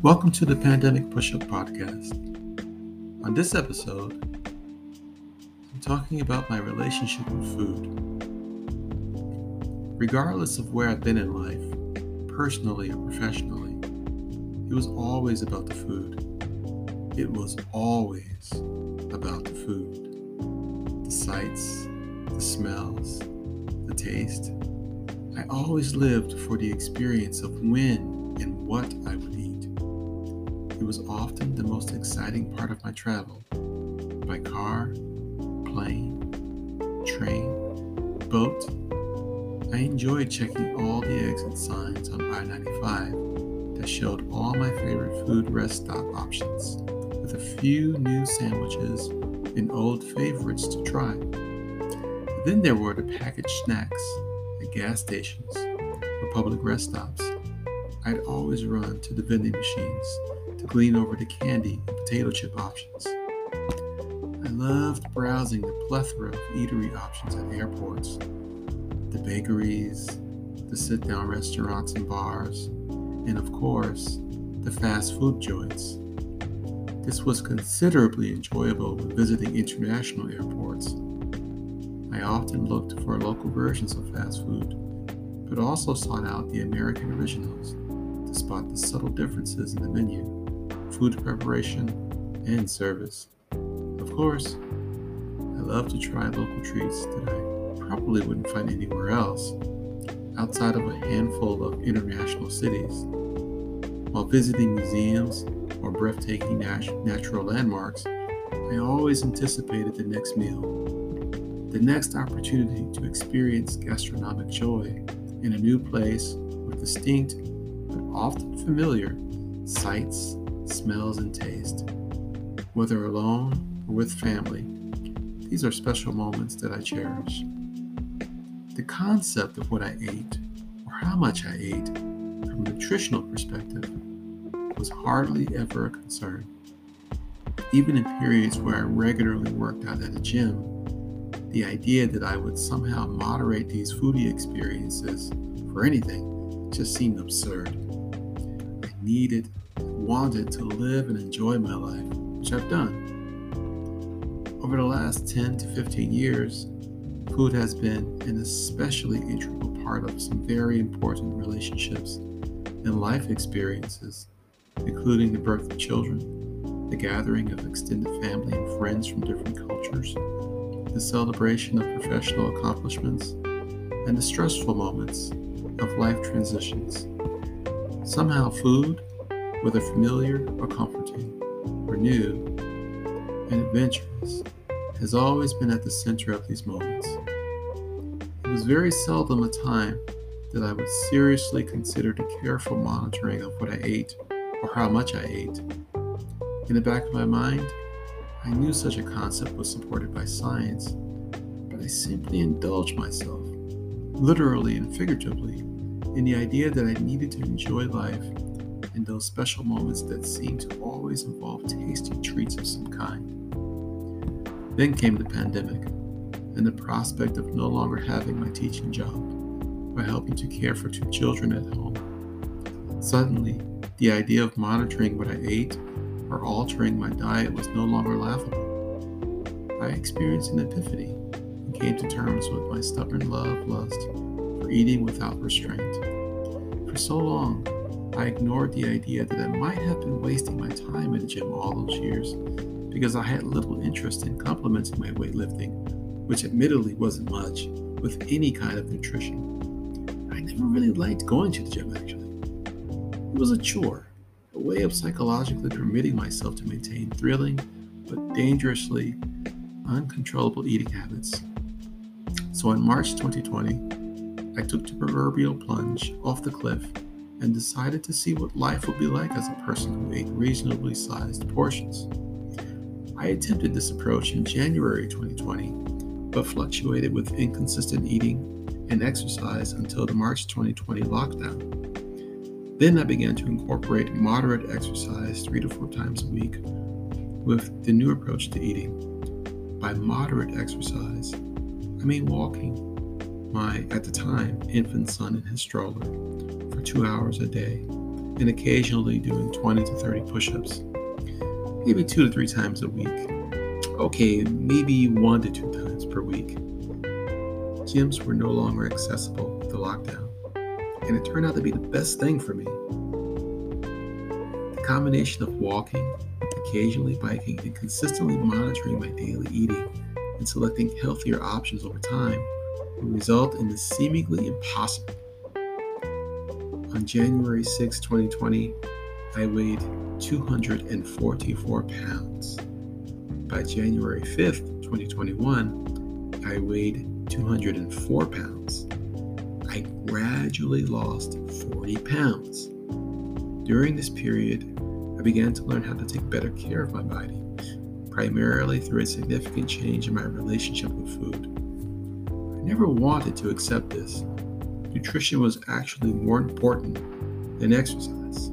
Welcome to the Pandemic Push Up Podcast. On this episode, I'm talking about my relationship with food. Regardless of where I've been in life, personally or professionally, it was always about the food. It was always about the food. The sights, the smells, the taste. I always lived for the experience of when and what I would eat. It was often the most exciting part of my travel. By car, plane, train, boat, I enjoyed checking all the exit signs on I 95 that showed all my favorite food rest stop options, with a few new sandwiches and old favorites to try. Then there were the packaged snacks at gas stations or public rest stops. I'd always run to the vending machines to glean over the candy and potato chip options. I loved browsing the plethora of eatery options at airports, the bakeries, the sit down restaurants and bars, and of course, the fast food joints. This was considerably enjoyable when visiting international airports. I often looked for local versions of fast food, but also sought out the American originals to spot the subtle differences in the menu food preparation, and service. Of course, I love to try local treats that I probably wouldn't find anywhere else outside of a handful of international cities. While visiting museums or breathtaking nat- natural landmarks, I always anticipated the next meal, the next opportunity to experience gastronomic joy in a new place with distinct but often familiar sights, smells, and taste. Whether alone or with family, these are special moments that I cherish. The concept of what I ate or how much I ate from a nutritional perspective was hardly ever a concern. Even in periods where I regularly worked out at a gym, the idea that I would somehow moderate these foodie experiences for anything just seemed absurd. I needed wanted to live and enjoy my life, which I've done. Over the last 10 to 15 years, food has been an especially integral part of some very important relationships and life experiences, including the birth of children, the gathering of extended family and friends from different cultures, the celebration of professional accomplishments, and the stressful moments of life transitions. Somehow, food whether familiar or comforting, or new and adventurous, has always been at the center of these moments. It was very seldom a time that I would seriously consider the careful monitoring of what I ate or how much I ate. In the back of my mind, I knew such a concept was supported by science, but I simply indulged myself, literally and figuratively, in the idea that I needed to enjoy life in those special moments that seem to always involve tasty treats of some kind. Then came the pandemic and the prospect of no longer having my teaching job or helping to care for two children at home. Suddenly, the idea of monitoring what I ate or altering my diet was no longer laughable. I experienced an epiphany and came to terms with my stubborn love lust for eating without restraint. For so long, I ignored the idea that I might have been wasting my time at the gym all those years because I had little interest in complementing my weightlifting, which admittedly wasn't much, with any kind of nutrition. I never really liked going to the gym actually. It was a chore, a way of psychologically permitting myself to maintain thrilling but dangerously uncontrollable eating habits. So in March 2020, I took the proverbial plunge off the cliff and decided to see what life would be like as a person who ate reasonably sized portions. I attempted this approach in January 2020, but fluctuated with inconsistent eating and exercise until the March 2020 lockdown. Then I began to incorporate moderate exercise three to four times a week with the new approach to eating. By moderate exercise, I mean walking my, at the time, infant son in his stroller for two hours a day, and occasionally doing 20 to 30 push ups, maybe two to three times a week. Okay, maybe one to two times per week. Gyms were no longer accessible with the lockdown, and it turned out to be the best thing for me. The combination of walking, occasionally biking, and consistently monitoring my daily eating and selecting healthier options over time will result in the seemingly impossible. On January 6, 2020, I weighed 244 pounds. By January 5th, 2021, I weighed 204 pounds. I gradually lost 40 pounds. During this period, I began to learn how to take better care of my body, primarily through a significant change in my relationship with food. I never wanted to accept this. Nutrition was actually more important than exercise.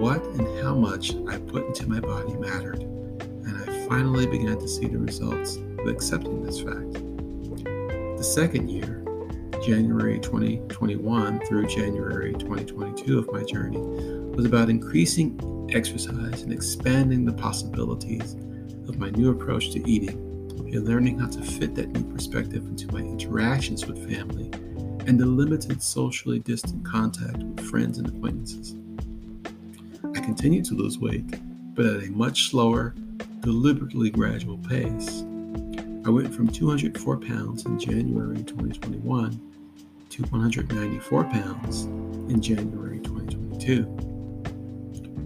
What and how much I put into my body mattered, and I finally began to see the results of accepting this fact. The second year, January 2021 through January 2022 of my journey, was about increasing exercise and expanding the possibilities of my new approach to eating and learning how to fit that new perspective into my interactions with family and the limited socially distant contact with friends and acquaintances. I continued to lose weight, but at a much slower, deliberately gradual pace. I went from 204 pounds in January 2021 to 194 pounds in January 2022.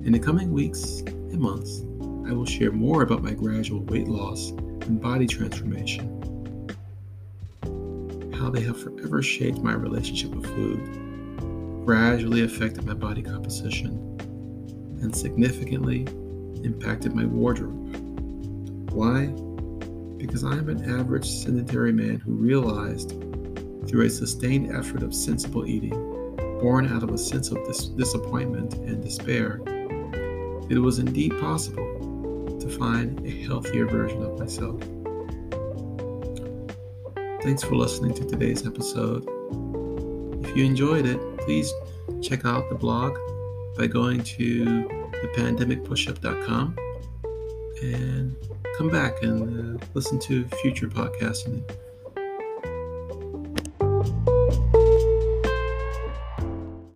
In the coming weeks and months, I will share more about my gradual weight loss and body transformation, how they have forever shaped my relationship with food, gradually affected my body composition, and significantly impacted my wardrobe. Why? Because I am an average sedentary man who realized through a sustained effort of sensible eating, born out of a sense of dis- disappointment and despair, it was indeed possible to find a healthier version of myself. Thanks for listening to today's episode. If you enjoyed it, please check out the blog by going to thepandemicpushup.com and come back and uh, listen to future podcasts